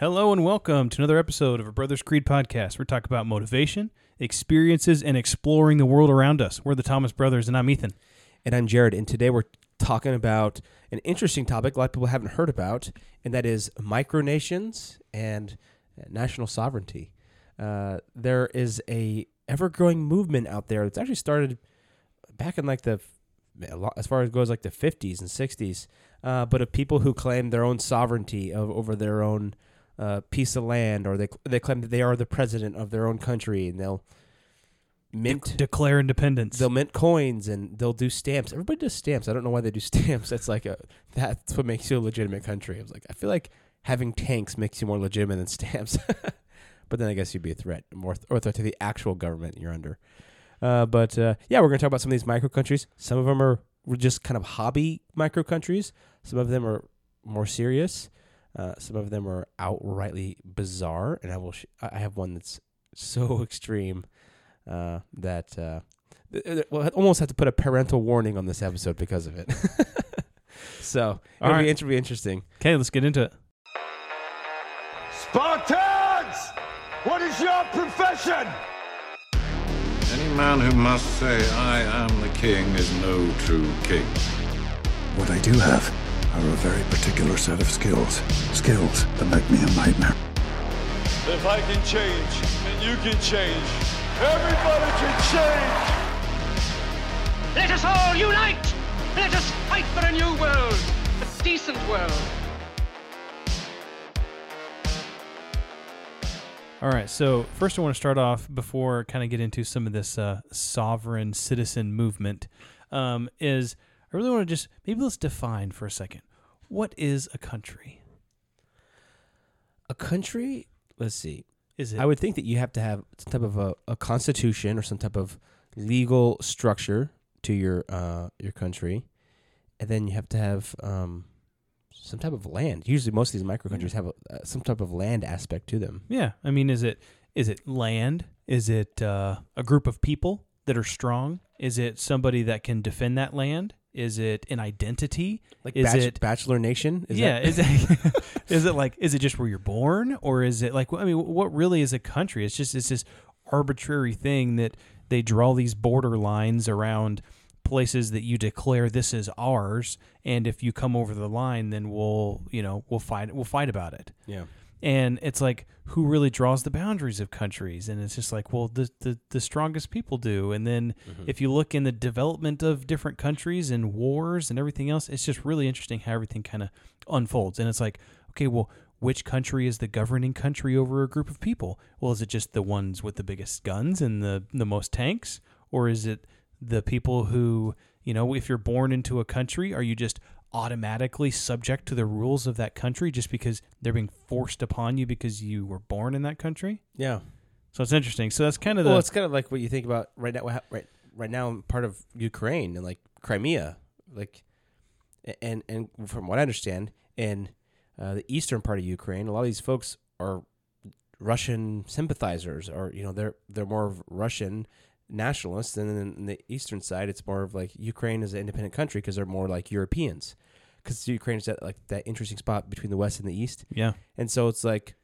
Hello and welcome to another episode of a Brothers Creed podcast. We're talking about motivation, experiences, and exploring the world around us. We're the Thomas Brothers, and I'm Ethan. And I'm Jared, and today we're talking about an interesting topic a lot of people haven't heard about, and that is micronations and national sovereignty. Uh, there is a ever-growing movement out there that's actually started back in like the as far as it goes like the 50s and 60s, uh, but of people who claim their own sovereignty of, over their own uh, piece of land, or they they claim that they are the president of their own country, and they'll mint De- declare independence. they'll mint coins and they'll do stamps. Everybody does stamps. I don't know why they do stamps. That's like a that's what makes you a legitimate country. I was like, I feel like having tanks makes you more legitimate than stamps. but then I guess you'd be a threat, more th- or a threat to the actual government you're under. Uh, but uh, yeah, we're gonna talk about some of these micro countries. Some of them are just kind of hobby micro countries. Some of them are more serious. Uh, some of them are outrightly bizarre, and I will. Sh- I have one that's so extreme uh, that uh, th- th- we'll almost have to put a parental warning on this episode because of it. so it'll, right. be, it'll be interesting. okay, let's get into it. Spartans! What is your profession? Any man who must say, I am the king, is no true king. What I do have are a very particular set of skills. Skills that make me a nightmare. If I can change, and you can change, everybody can change! Let us all unite! Let us fight for a new world, a decent world. All right, so first I want to start off before kind of get into some of this uh, sovereign citizen movement. Um, is I really want to just maybe let's define for a second what is a country? A country. Let's see. Is it I would think that you have to have some type of a, a constitution or some type of legal structure to your uh, your country, and then you have to have um, some type of land. Usually, most of these micro countries have a, uh, some type of land aspect to them. Yeah, I mean, is it is it land? Is it uh, a group of people that are strong? Is it somebody that can defend that land? Is it an identity? Like is bach- it Bachelor Nation? Is yeah? that- is it is it like is it just where you're born, or is it like I mean, what really is a country? It's just it's this arbitrary thing that they draw these border lines around places that you declare this is ours, and if you come over the line, then we'll you know we'll fight we'll fight about it yeah. And it's like who really draws the boundaries of countries and it's just like well the the, the strongest people do and then mm-hmm. if you look in the development of different countries and wars and everything else it's just really interesting how everything kind of unfolds and it's like okay well which country is the governing country over a group of people? Well is it just the ones with the biggest guns and the the most tanks or is it the people who you know if you're born into a country are you just automatically subject to the rules of that country just because they're being forced upon you because you were born in that country Yeah. so it's interesting so that's kind of the Well, it's kind of like what you think about right now. Right, right now, part of Ukraine and like Crimea, like, and and from what I understand, in uh, the eastern part of Ukraine, a lot of these folks are Russian sympathizers, or you know, they're they're more of Russian nationalists, and then in the eastern side, it's more of like Ukraine is an independent country because they're more like Europeans, because Ukraine is at like that interesting spot between the west and the east, yeah and so it's like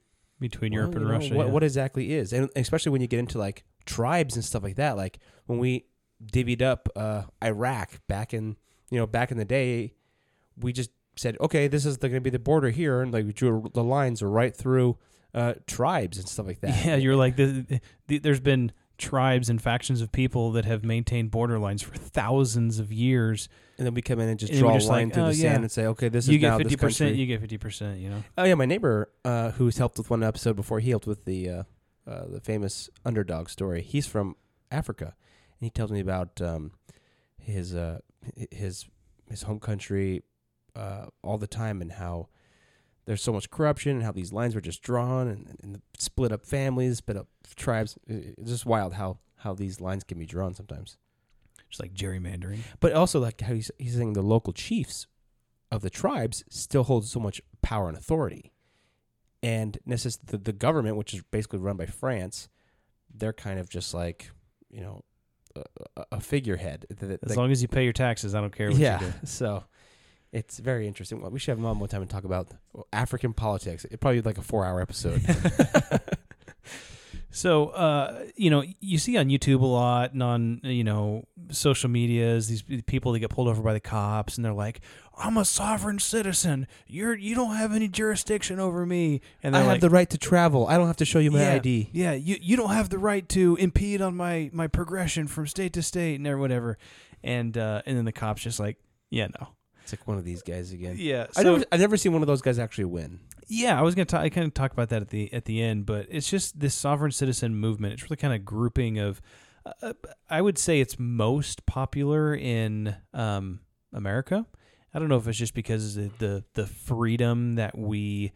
between well, Europe and you know, Russia What, yeah. what exactly is, and especially when you get into like tribes and stuff like that. Like when we divvied up uh, Iraq back in you know back in the day, we just said, okay, this is going to be the border here, and like we drew the lines right through uh, tribes and stuff like that. yeah you're like the, the, there's been tribes and factions of people that have maintained borderlines for thousands of years and then we come in and just And draw we're a line like, through oh, the yeah. sand and say, okay, this you is now this 50% country. you get 50% you know Oh yeah, my neighbor uh, who's helped with one episode before, he helped with the uh, uh, the famous underdog story. He's from Africa, and he tells me about um, his uh, his his home country uh, all the time, and how there's so much corruption, and how these lines were just drawn, and, and split up families, split up tribes. It's just wild how how these lines can be drawn sometimes. just like gerrymandering But also like how he's, he's saying the local chiefs of the tribes still hold so much power and authority. And necess- the, the government, which is basically run by France, they're kind of just like, you know, a, a- figuead. That- as that- long as you pay your taxes i don't care what yeah. you do So It's very interesting. Well, we should have him on one time and talk about African politics. It probably like a four-hour episode. So, uh, you know, you see on YouTube a lot and on, you know, social medias, these people that get pulled over by the cops and they're like, I'm a sovereign citizen. You're, you don't have any jurisdiction over me. And I they're have the right to travel. I don't have to show you my yeah, ID. Yeah, you, you don't have the right to impede on my, my progression from state to state and whatever. And, uh, and then the cops just like, yeah, no. It's like one of these guys again. Yeah. I so- never, I've never seen one of those guys actually win. Yeah, I was gonna talk. I kind of talk about that at the at the end, but it's just this sovereign citizen movement. It's really kind of grouping of. Uh, I would say it's most popular in um, America. I don't know if it's just because of the the freedom that we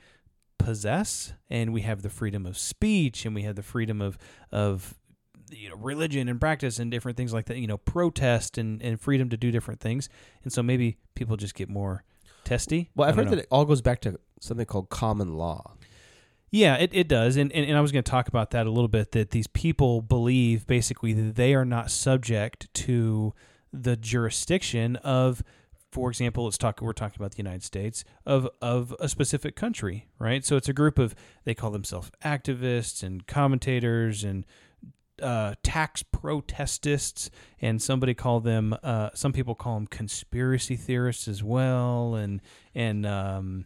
possess, and we have the freedom of speech, and we have the freedom of of you know religion and practice and different things like that. You know, protest and and freedom to do different things, and so maybe people just get more testy. Well, I've heard know. that it all goes back to something called common law. Yeah, it, it does. And, and, and I was going to talk about that a little bit that these people believe basically that they are not subject to the jurisdiction of, for example, let's talk, we're talking about the United States, of, of a specific country, right? So it's a group of, they call themselves activists and commentators and uh, tax protestists, and somebody call them, uh, some people call them conspiracy theorists as well. And, and, um,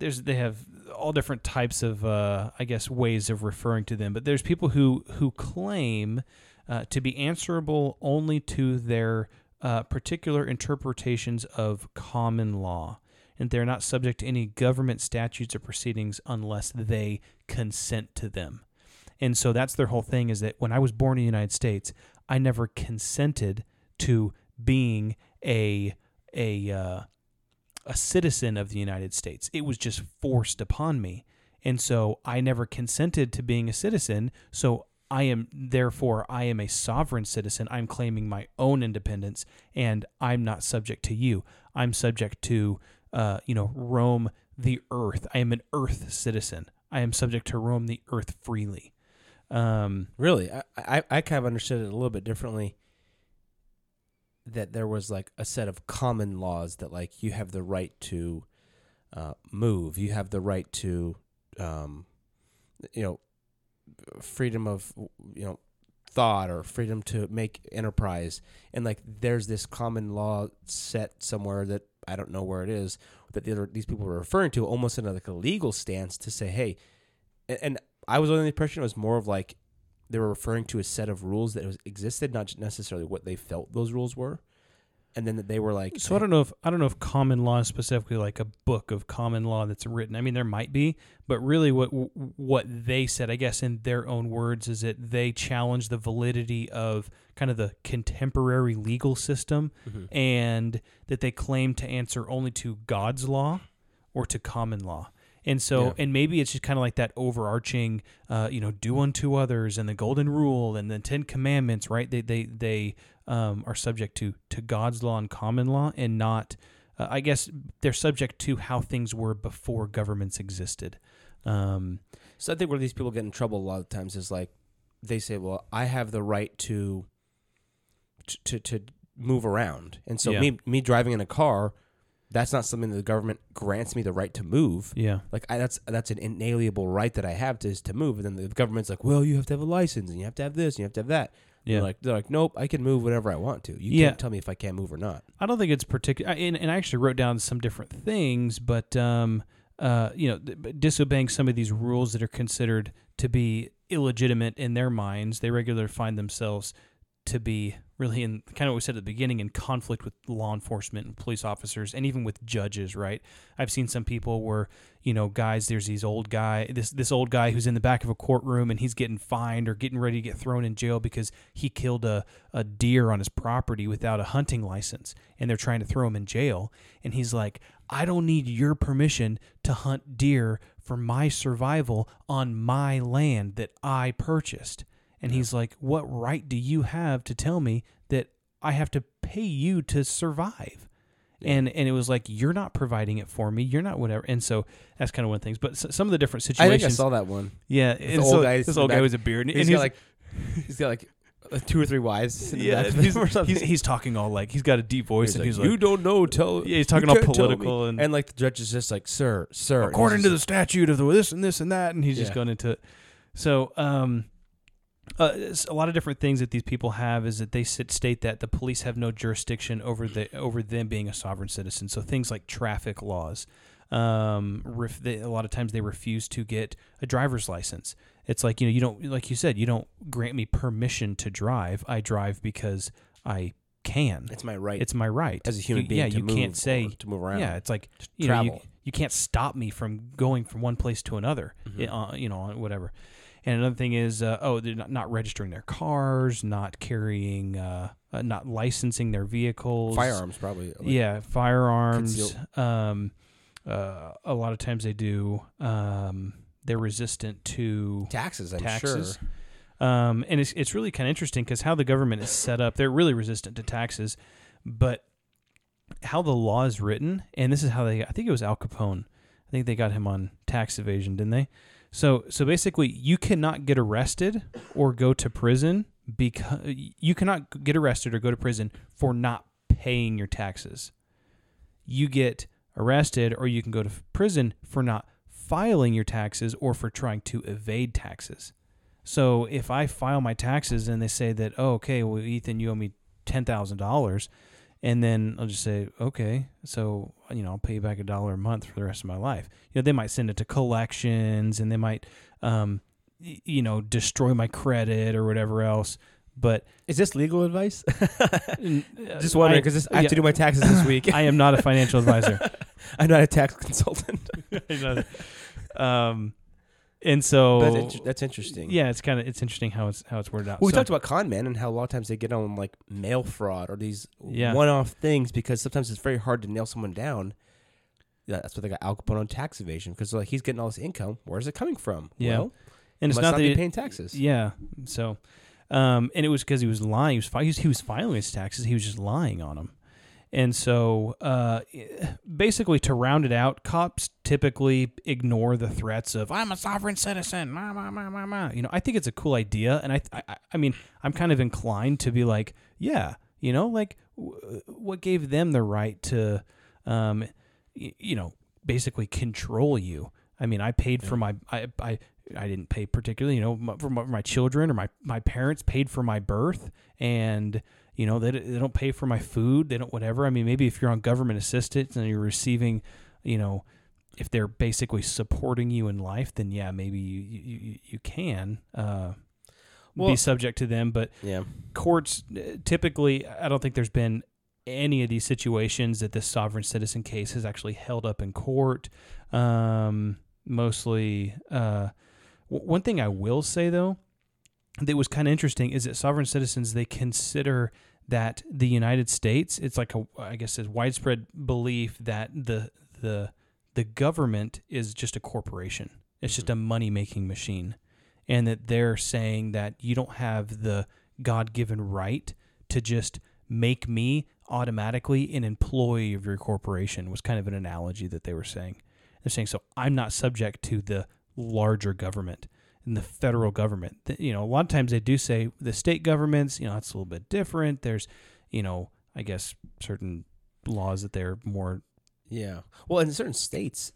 there's they have all different types of uh, I guess ways of referring to them, but there's people who who claim uh, to be answerable only to their uh, particular interpretations of common law, and they're not subject to any government statutes or proceedings unless they consent to them. And so that's their whole thing is that when I was born in the United States, I never consented to being a a uh, a citizen of the United States. It was just forced upon me. And so I never consented to being a citizen. So I am, therefore, I am a sovereign citizen. I'm claiming my own independence and I'm not subject to you. I'm subject to, uh, you know, roam the earth. I am an earth citizen. I am subject to roam the earth freely. Um, Really, I, I I kind of understood it a little bit differently. That there was like a set of common laws that like you have the right to uh, move, you have the right to, um, you know, freedom of you know thought or freedom to make enterprise, and like there's this common law set somewhere that I don't know where it is that the other, these people were referring to, almost in a, like a legal stance to say, hey, and, and I was under the impression it was more of like they were referring to a set of rules that was, existed, not necessarily what they felt those rules were, and then that they were like. So I don't know if I don't know if common law is specifically like a book of common law that's written. I mean, there might be, but really, what what they said, I guess, in their own words, is that they challenge the validity of kind of the contemporary legal system, Mm-hmm. and that they claim to answer only to God's law or to common law. And so, Yeah. and maybe it's just kind of like that overarching, uh, you know, do unto others and the golden rule and the Ten Commandments, right? They they they um, are subject to to God's law and common law, and not, uh, I guess, they're subject to how things were before governments existed. Um, So I think where these people get in trouble a lot of times is like they say, "Well, I have the right to to to move around," and so Yeah. me me driving in a car, that's not something that the government grants me the right to move. yeah, Like I, that's that's an inalienable right that I have to is to move, and then the government's like, "Well, you have to have a license, and you have to have this, and you have to have that." yeah. They're like, they're like, "Nope, I can move whenever I want to. You Yeah. can't tell me if I can't move or not." I don't think it's particular. And, and I actually wrote down some different things, but um, uh, you know, th- disobeying some of these rules that are considered to be illegitimate in their minds, they regularly find themselves to be really in kind of what we said at the beginning in conflict with law enforcement and police officers and even with judges right? I've seen some people where you know guys there's these old guy this this old guy who's in the back of a courtroom and he's getting fined or getting ready to get thrown in jail because he killed a, a deer on his property without a hunting license and they're trying to throw him in jail. And he's like i don't need your permission to hunt deer for my survival on my land that i purchased and he's like, What right do you have to tell me that I have to pay you to survive? And and it was like, You're not providing it for me. You're not whatever. And so that's kind of one of the things. But s- some of the different I situations. think I saw that one. yeah. The and old so guy this old guy back. with a beard. And, He's he's got like he's got like like two or three wives. in the Yeah, back of he's, or something. he's, he's talking all like he's got a deep voice and he's like, you don't know. Tell Yeah, he's talking you all can't tell me." political and- and like the judge is just like, sir, sir. according to the statute of the this and this and that, and he's just Yeah. going into it. So, um, uh, a lot of different things that these people have is that they sit, state that the police have no jurisdiction over the over them being a sovereign citizen. So things like traffic laws. Um, ref, they, a lot of times they refuse to get a driver's license. It's like you know you don't like you said you don't grant me permission to drive. I drive because I can. It's my right. It's my right as a human You- being Yeah, you can't say to move around. yeah, it's like you know, you, travel. you can't stop me from going from one place to another. Mm-hmm. uh, you know, whatever. And another thing is, uh, oh, they're not, not registering their cars, not carrying, uh, uh, not licensing their vehicles, firearms probably. like, yeah, firearms. Um, uh, a lot of times they do. Um, they're resistant to taxes. I'm taxes. sure. Um, and it's it's really kind of interesting because how the government is set up, they're really resistant to taxes, but how the law is written, and this is how they, I think it was Al Capone. I think they got him on tax evasion, didn't they? So so basically, you cannot get arrested or go to prison because you cannot get arrested or go to prison for not paying your taxes. You get arrested or you can go to prison for not filing your taxes or for trying to evade taxes. So if I file my taxes and they say that, oh, okay, well, Ethan, you owe me ten thousand dollars, and then I'll just say, okay, so you know, I'll pay you back a dollar a month for the rest of my life. You know, they might send it to collections, and they might, um, y- you know, destroy my credit or whatever else. But Is this legal advice? just Just wondering because I have to do my taxes this week. I am not a financial advisor. I'm not a tax consultant. um, and so it's- that's interesting. yeah, it's kind of it's interesting how it's how it's worded out. Well, we So- talked about con men and how a lot of times they get on like mail fraud or these Yeah. one-off things because sometimes it's very hard to nail someone down. Yeah, that's what they got Al Capone on tax evasion because like he's getting all this income. Where's it coming from? Yeah. well, and it's not not that be he- paying taxes. Yeah. So, um, and it was because he was lying. He was, fi- he was he was filing his taxes. He was just lying on them. And so, uh, basically, to round it out, cops typically ignore the threats of "I'm a sovereign citizen." Ma, ma, ma, ma, ma. You know, I think it's a cool idea, and I, I, I mean, I'm kind of inclined to be like, yeah, you know, like w- what gave them the right to, um, y- you know, basically control you. I mean, I paid for my, I, I, I didn't pay particularly, you know, my, for my, my children or my, my parents paid for my birth and, you know, they, they don't pay for my food. They don't, whatever. I mean, maybe if you're on government assistance and you're receiving, you know, if they're basically supporting you in life, then yeah, maybe you, you, you, can, uh, Well- be subject to them. But Yeah. courts uh, typically, I don't think there's been any of these situations that this sovereign citizen case has actually held up in court. Um, mostly, uh, w- one thing I will say though, that was kind of interesting is that sovereign citizens they consider that the United States, it's like a, I guess, a widespread belief that the the the government is just a corporation. It's just a mm-hmm. money making machine, and that they're saying that you don't have the God given right to just make me automatically an employee of your corporation was kind of an analogy that they were saying. They're saying so I'm not subject to the larger government and the federal government. You know, a lot of times they do say the state governments, you know, that's a little bit different. There's, you know, I guess certain laws that they're more Yeah. Well, in certain states,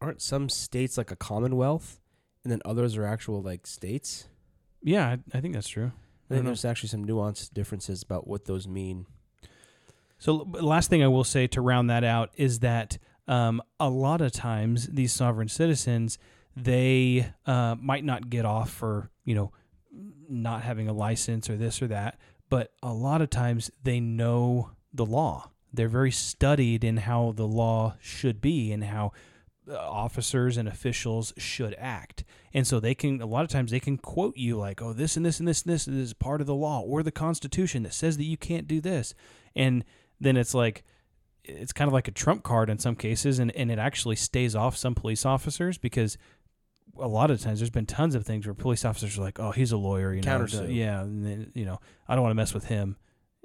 aren't some states like a commonwealth, and then others are actual like states? Yeah, I, I think that's true. I think there's actually some nuanced differences about what those mean. So, last thing I will say to round that out is that um, a lot of times these sovereign citizens they uh, might not get off for you know not having a license or this or that, but a lot of times they know the law. They're very studied in how the law should be and how uh, officers and officials should act. And so they can a lot of times they can quote you like, "Oh, this and this and this and this is part of the law or the Constitution that says that you can't do this." And then it's like it's kind of like a trump card in some cases and, and it actually stays off some police officers because a lot of times there's been tons of things where police officers are like, "Oh, he's a lawyer," you know, Countersue. yeah, and then, you know, I don't want to mess with him,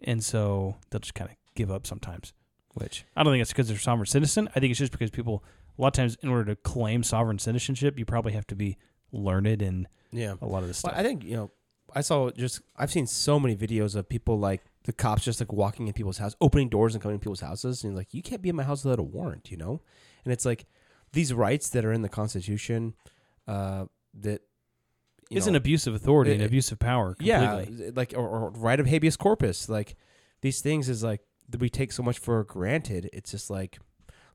and so they'll just kind of give up sometimes. Which I don't think it's because they're sovereign citizen. I think it's just because people a lot of times in order to claim sovereign citizenship, you probably have to be learned in Yeah. a lot of this Well, stuff. I think you know I saw just I've seen so many videos of people like the cops just like walking in people's house, opening doors and coming in people's houses, and like you can't be in my house without a warrant, you know. And it's like these rights that are in the Constitution uh, that you It's an know, abuse of authority and it- abuse of power. yeah, like or, or right of habeas corpus, like these things is like that we take so much for granted. It's just like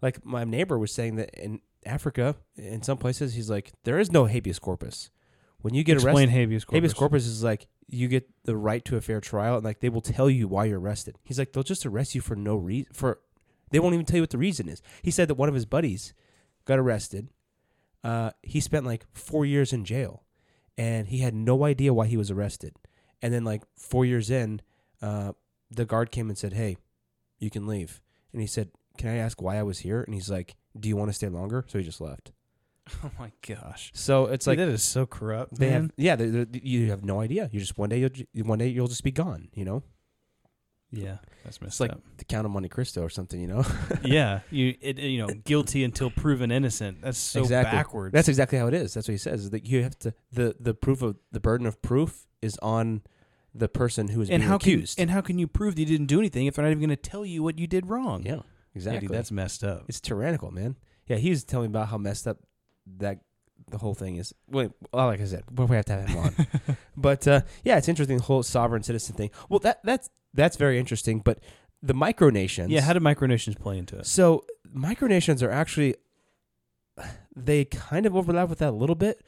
like my neighbor was saying that in Africa, in some places, he's like there is no habeas corpus. When you get Explain arrested, habeas corpus. habeas corpus is like you get the right to a fair trial, and like they will tell you why you're arrested. He's like they'll just arrest you for no reason. For they won't even tell you what the reason is. He said that one of his buddies got arrested. Uh, he spent like four years in jail, and he had no idea why he was arrested. And then like four years in, uh, the guard came and said, "Hey, you can leave." And he said, "Can I ask why I was here?" And he's like, "Do you want to stay longer?" So he just left. Oh my gosh. So it's Dude, like that is so corrupt. they man. have, yeah, they they you have no idea. You just one day, you'll, one day you'll just be gone. You know, yeah, that's messed it's like up. the Count of Monte Cristo or something. You know, yeah, you it, you know guilty until proven innocent. That's so Exactly. backwards. that's exactly how it is. That's what he says. is That you have to the the proof of the burden of proof is on the person who is and being how accused. can and how can you prove that you didn't do anything if they're not even going to tell you what you did wrong? yeah, Yeah, exactly. dude, that's messed up. it's tyrannical, man. Yeah, he was telling me about how messed up that the whole thing is. Wait, well, like I said, we have to have him on. but uh, yeah, it's interesting the whole sovereign citizen thing. Well, that that's that's very interesting. But the micronations, yeah, how do micronations play into it? So micronations are actually they kind of overlap with that a little bit,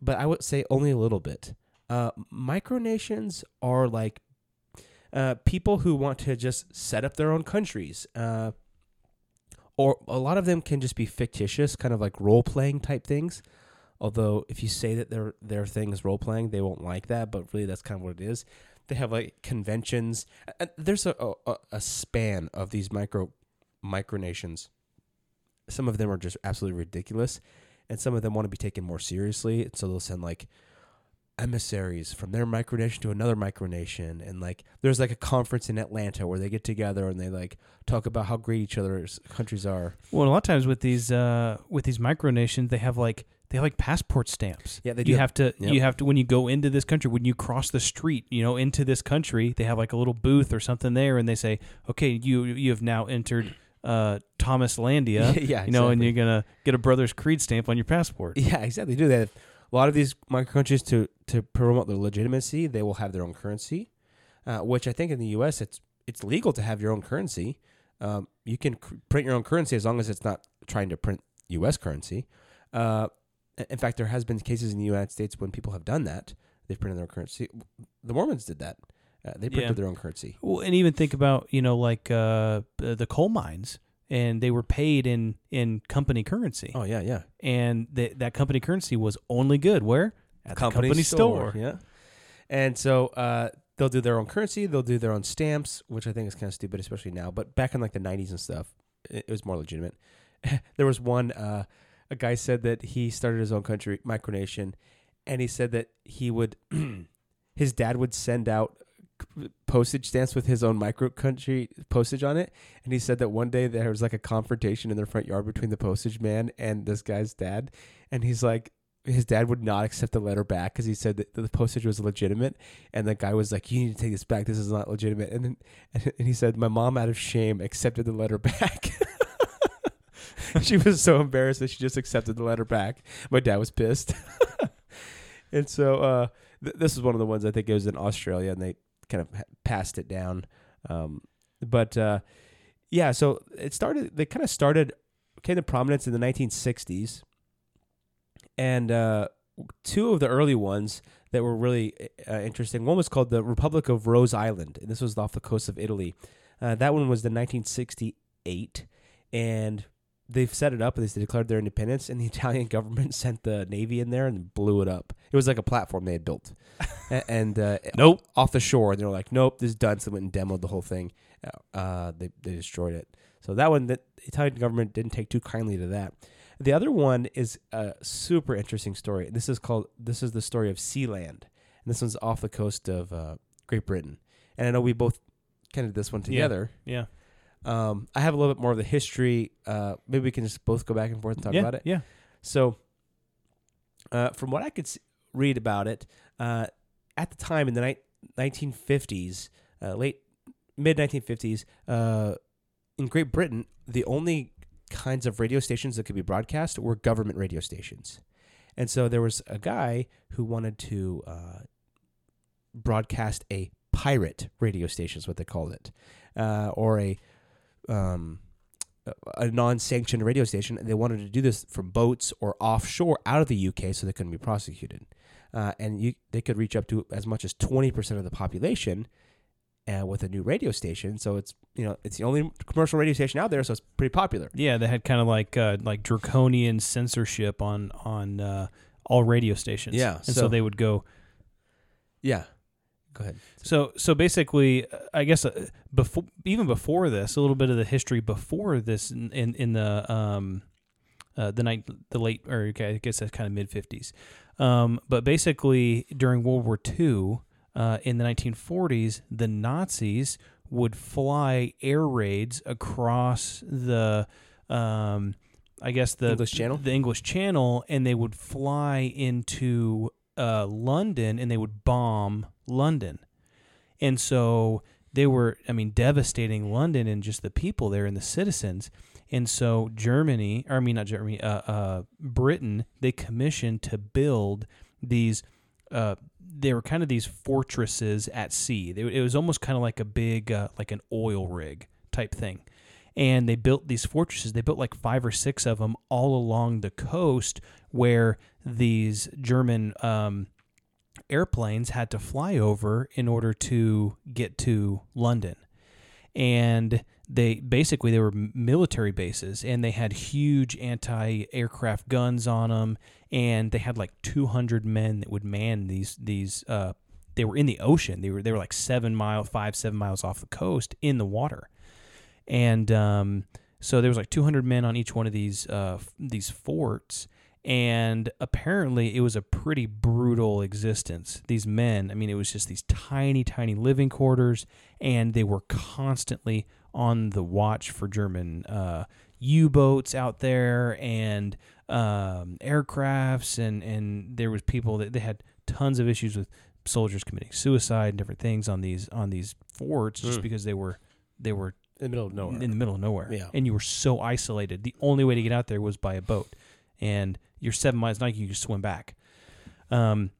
but I would say only a little bit. Uh, micronations are like uh, people who want to just set up their own countries. Uh, or a lot of them can just be fictitious, kind of like role playing type things. Although if you say that their their thing is role playing, they won't like that. But really, that's kind of what it is. They have like conventions. There's a, a a span of these micro micronations. Some of them are just absolutely ridiculous, and some of them want to be taken more seriously. And so they'll send like emissaries from their micronation to another micronation, and like there's like a conference in Atlanta where they get together and they like talk about how great each other's countries are. Well, a lot of times with these uh, with these micronations, they have like they have like passport stamps. Yeah, they do. you have to Yep. you have to when you go into this country when you cross the street you know into this country they have like a little booth or something there and they say okay you you have now entered uh, Thomas Landia Yeah, you know and you're gonna get a Brothers Creed stamp on your passport Yeah, exactly. Do that. A lot of these micro countries to to promote their legitimacy, they will have their own currency, uh, which I think in the U.S. it's it's legal to have your own currency. Um, you can cr- print your own currency as long as it's not trying to print U.S. currency. Uh, in fact, there has been cases in the United States when people have done that. They've printed their own currency. The Mormons did that. Uh, they printed Yeah. their own currency. Well, and even think about you know like uh, the the coal mines and they were paid in in company currency Oh yeah, yeah. and th- that company currency was only good where at the company store. Yeah. And so uh, they'll do their own currency. They'll do their own stamps, which I think is kind of stupid, especially now. But back in like the '90s and stuff, it, it was more legitimate. there was one. Uh, a guy said that he started his own country, micronation, and he said that he would, his dad would send out postage stamps with his own micro country postage on it. And he said that one day there was like a confrontation in their front yard between the postage man and this guy's dad. And he's like his dad would not accept the letter back because he said that the postage was legitimate. And the guy was like you need to take this back. This is not legitimate. And then and he said my mom out of shame accepted the letter back. She was so embarrassed that she just accepted the letter back. My dad was pissed. And so uh th- this is one of the ones i think it was in australia and they kind of passed it down um but uh yeah so it started they kind of started came to prominence in the 1960s and uh, two of the early ones that were really uh, interesting. One was called the Republic of Rose Island, and this was off the coast of Italy. Uh, that one was the 1968, and they've set it up and they declared their independence. And the Italian government sent the navy in there and blew it up. It was like a platform they had built, A- and uh, Nope. off the shore. And they were like, "Nope, this is done." So they went and demoed the whole thing. Uh, they they destroyed it. So that one, the Italian government didn't take too kindly to that. The other one is a super interesting story. This is called this is the story of Sealand, and this one's off the coast of uh, Great Britain. And I know we both kind of did this one together. yeah Um, I have a little bit more of the history. Uh, maybe we can just both go back and forth and talk yeah about it. yeah So, uh, from what I could s read about it, uh, at the time in the ni- 1950s, uh, late mid 1950s, uh, in Great Britain, the only kinds of radio stations that could be broadcast were government radio stations. And so there was a guy who wanted to uh, broadcast a pirate radio station, is what they called it, uh, or a um, a- non-sanctioned radio station. They wanted to do this from boats or offshore out of the UK, so they couldn't be prosecuted. Uh, and you, they could reach up to as much as twenty percent of the population uh, with a new radio station. So it's you know it's the only commercial radio station out there, so it's pretty popular. Yeah, they had kind of like uh, like draconian censorship on on uh, all radio stations. Yeah, and so, so- they would go. Yeah, go ahead. So so basically, I guess uh, before even before this, a little bit of the history before this in in, in the um uh, the night the late or okay, I guess that's kind of mid fifties. Um, but basically during World War II, uh, in the 1940s, the Nazis would fly air raids across the um, I guess the English Channel? the English Channel, and they would fly into uh, London and they would bomb London. And so they were, I mean, devastating London and just the people there and the citizens. And so Germany, or I mean, not Germany, uh, uh, Britain, they commissioned to build these. Uh, they were kind of these fortresses at sea. They, it was almost kind of like a big, uh, like an oil rig type thing. And they built these fortresses. They built like five or six of them all along the coast where these German um, airplanes had to fly over in order to get to London. And they basically they were military bases and they had huge anti-aircraft guns on them and they had like 200 men that would man these these uh they were in the ocean. They were they were like 7 mile 5 7 miles off the coast in the water. And um so there was like 200 men on each one of these uh these forts and apparently it was a pretty brutal existence. These men, I mean, it was just these tiny, tiny living quarters, and they were constantly on the watch for German uh, U-boats out there and um, aircrafts, and and there was people that they had tons of issues with soldiers committing suicide and different things on these on these forts just Mm. because they were they were In the middle of nowhere. in the middle of nowhere. Yeah. And you were so isolated. The only way to get out there was by a boat. And you're seven miles, like you can swim back. Um,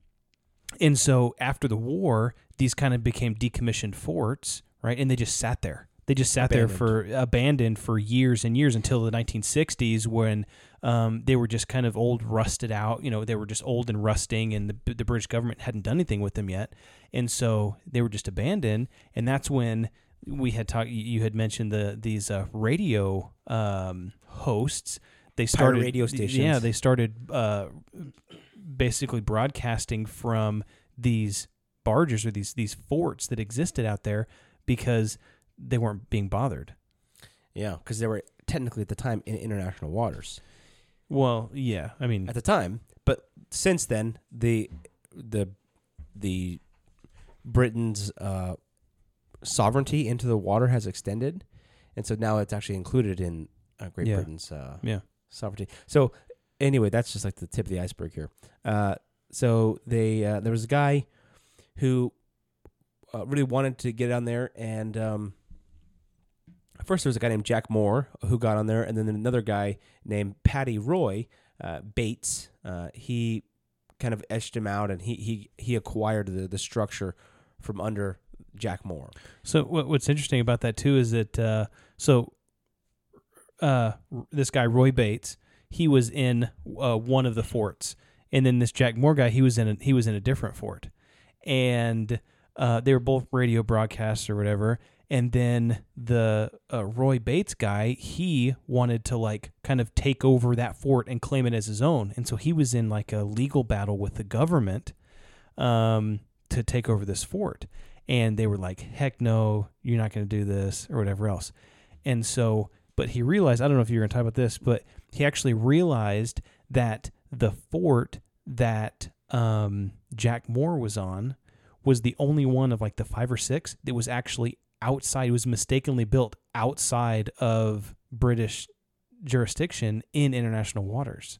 and so after the war, these kind of became decommissioned forts, right? And they just sat there. They just sat there for abandoned for years and years until the 1960s when um, they were just kind of old, rusted out. You know, they were just old and rusting, and the, the British government hadn't done anything with them yet. And so they were just abandoned. And that's when we had talked. You had mentioned the these uh, radio um, hosts. They started radio stations. Yeah, they started uh, basically broadcasting from these barges or these these forts that existed out there because they weren't being bothered. Yeah, because they were technically at the time in international waters Well, yeah, I mean, at the time, but since then the the the Britain's uh, sovereignty into the water has extended, and so now it's actually included in uh, Great Yeah. Britain's uh, yeah, sovereignty. So anyway, that's just like the tip of the iceberg here. Uh, so they uh, there was a guy who uh, really wanted to get on there, and um, first there was a guy named Jack Moore who got on there, and then another guy named Paddy Roy uh, Bates. Uh, he kind of etched him out, and he he he acquired the the structure from under Jack Moore. So what's interesting about that too is that uh, so uh, this guy Roy Bates, he was in uh, one of the forts, and then this Jack Moore guy, he was in a, he was in a different fort, and uh, they were both radio broadcasts or whatever. And then the uh, Roy Bates guy, he wanted to like kind of take over that fort and claim it as his own, and so he was in like a legal battle with the government um, to take over this fort. And they were like, heck no, you're not going to do this or whatever else. And so, but he realized, I don't know if you're going to talk about this, but he actually realized that the fort that um, Jack Moore was on was the only one of like the five or six that was actually outside, it was mistakenly built outside of British jurisdiction in international waters.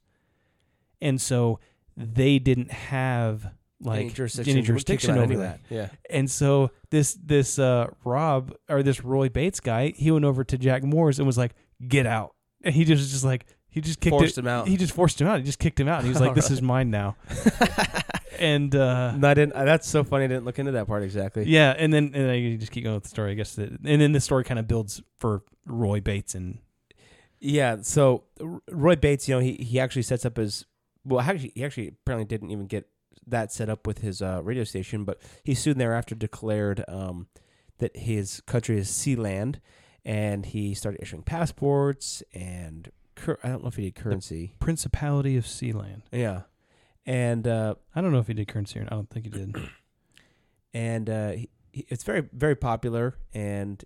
And so they didn't have like Any jurisdiction, any you would kick jurisdiction over anyway. that. Yeah. And so this this uh Rob or this Roy Bates guy, he went over to Jack Moore's and was like, "Get out!" And he just just like he just kicked Forced it- him out. He just forced him out. He just kicked him out. And he was like, "This is mine now." and uh No, I didn't. That's so funny. I didn't look into that part exactly. yeah, and then and then you just keep going with the story. I guess, that, and then the story kind of builds for Roy Bates and Yeah. So Roy Bates, you know, he he actually sets up his. Well, actually, he actually apparently didn't even get that set up with his uh, radio station, but he soon thereafter declared um, that his country is Sealand, and he started issuing passports and cur- I don't know if he did currency. Principality of Sealand. Yeah, and uh, I don't know if he did currency or not. I don't think he did. and uh, he, he- it's very very popular and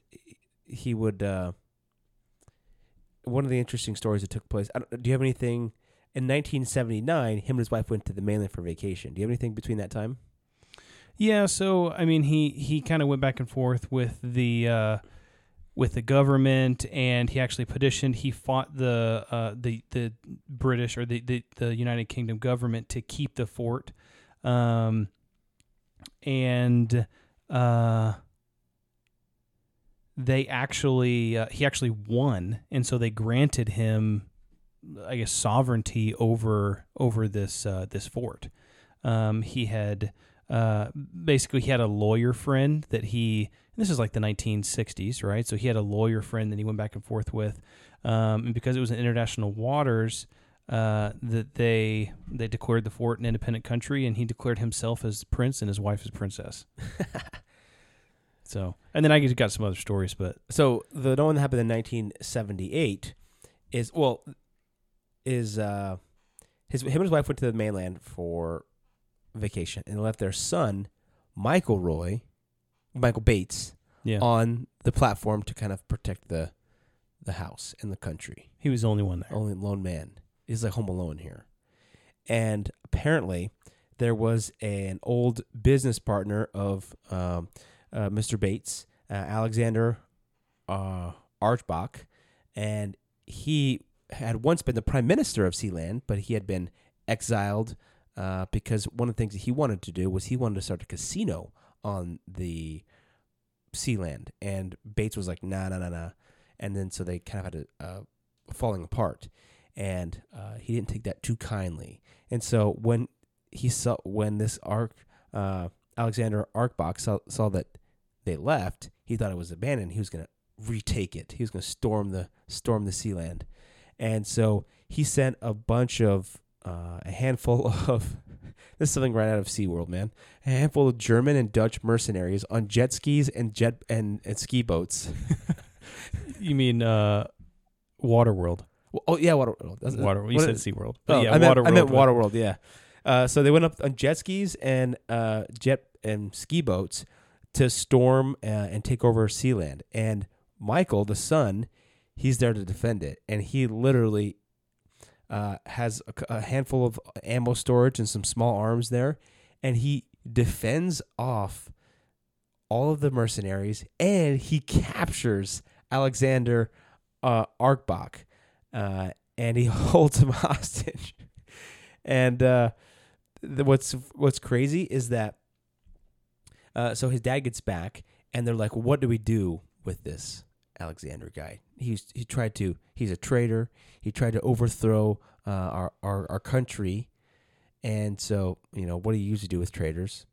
he would uh, one of the interesting stories that took place I don't, do you have anything in 1979 him and his wife went to the mainland for vacation do you have anything between that time Yeah, so I mean, he he kind of went back and forth with the uh, with the government, and he actually petitioned. He fought the uh, the the British or the, the the United Kingdom government to keep the fort, um, and uh, they actually uh, he actually won, and so they granted him, I guess, sovereignty over over this uh, this fort. Um, he had uh, basically he had a lawyer friend that he this is like the 1960s right so he had a lawyer friend that he went back and forth with um, and because it was in international waters uh, that they they declared the fort an independent country and he declared himself as prince and his wife as princess so and then i got some other stories but so the one that happened in 1978 is well is uh his him and his wife went to the mainland for vacation and left their son michael roy michael bates yeah on the platform to kind of protect the the house and the country. he was the only one there Only lone man. He's like home alone here. And apparently there was an old business partner of um, uh, Mr. Bates, uh, Alexander uh, Archbach, and he had once been the prime minister of Sealand, but he had been exiled uh, because one of the things that he wanted to do was he wanted to start a casino on the Sealand, and Bates was like, "Nah, nah, nah, nah," and then so they kind of had a uh, falling apart, and uh, he didn't take that too kindly, and so when he saw when this Ark uh, Alexander Arkbach saw, saw that they left, he thought it was abandoned. He was gonna retake it. He was gonna storm the storm the Sealand, and so he sent a bunch of uh, a handful of this is something right out of SeaWorld, man. A handful of German and Dutch mercenaries on jet skis and jet and, and ski boats. you mean uh waterworld oh yeah, water. oh, that's- water you said seaworld Oh, but yeah I meant, waterworld I meant Waterworld. Yeah. Uh, so they went up on jet skis and uh, jet and ski boats to storm uh, and take over Sealand. And Michael, the son, he's there to defend it, and he literally uh, has a handful of ammo storage and some small arms there, and he defends off all of the mercenaries, and he captures Alexander uh, Arkbach, uh, and he holds him hostage. And uh, the, what's what's crazy is that uh, so his dad gets back, and they're like, "What do we do with this Alexander guy? He's he tried to he's a traitor. He tried to overthrow uh, our, our our country, and so you know what do you usually do with traitors?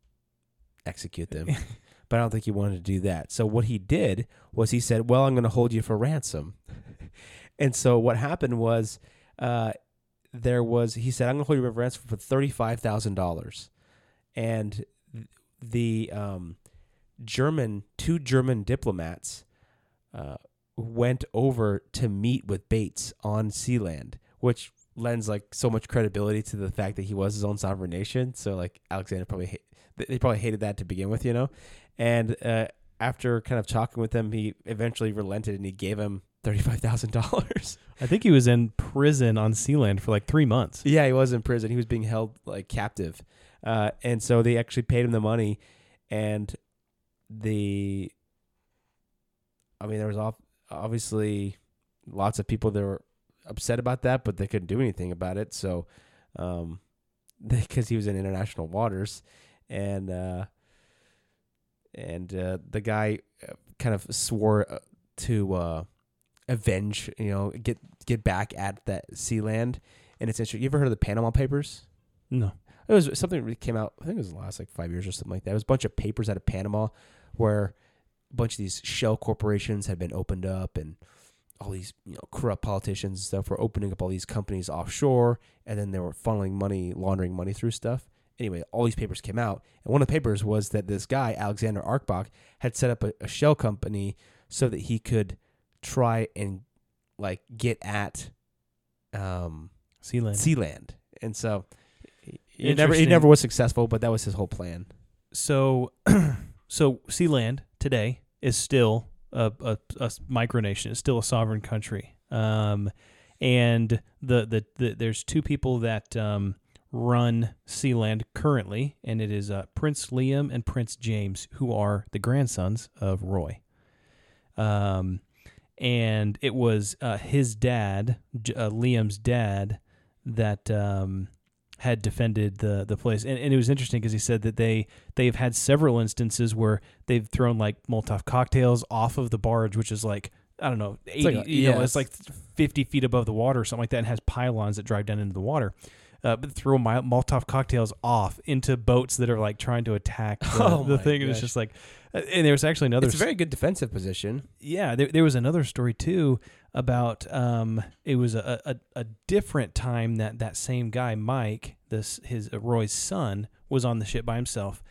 Execute them." but I don't think he wanted to do that. So what he did was he said, "Well, I'm going to hold you for ransom." and so what happened was uh, there was he said, "I'm going to hold you for ransom for thirty five thousand dollars," and the um, German two German diplomats uh, went over to meet with Bates on Sealand, which lends like so much credibility to the fact that he was his own sovereign nation. So like Alexander probably they probably hated that to begin with, you know. And uh, after kind of talking with him, he eventually relented and he gave him thirty five thousand dollars. I think he was in prison on Sealand for like three months. Yeah, he was in prison. He was being held like captive, uh, and so they actually paid him the money, and the. I mean, there was ob- obviously lots of people that were upset about that, but they couldn't do anything about it. So, um, because he was in international waters, and uh, and uh, the guy uh, kind of swore uh, to uh, avenge, you know, get get back at that Sealand. And it's interesting. You ever heard of the Panama Papers? No. It was something that came out. I think it was the last like five years or something like that. It was a bunch of papers out of Panama where a bunch of these shell corporations had been opened up, and all these you know corrupt politicians and stuff were opening up all these companies offshore, and then they were funneling money, laundering money through stuff. Anyway, all these papers came out, and one of the papers was that this guy Alexander Arkbach had set up a, a shell company so that he could try and like get at um Sealand. Sealand, and so he, he never he never was successful, but that was his whole plan. so so Sealand today is still a, a, a micronation. It's still a sovereign country. Um, and the, the the there's two people that um, run Sealand currently, and it is uh, Prince Liam and Prince James, who are the grandsons of Roy. Um, and it was uh, his dad, uh, Liam's dad, that um, had defended the the place, and, and it was interesting because he said that they they've had several instances where they've thrown like Molotov cocktails off of the barge, which is like I don't know, eighty, like a- you know, yeah, it's like fifty feet above the water or something like that, and has pylons that drive down into the water. Uh, but throw Mi- Molotov cocktails off into boats that are like trying to attack the, Oh the my thing, and it's just like, uh, and there was actually another It's a very good defensive position. yeah, there, there was another story too about um, it was a, a, a different time that that same guy Mike, this his uh, Roy's son, was on the ship by himself,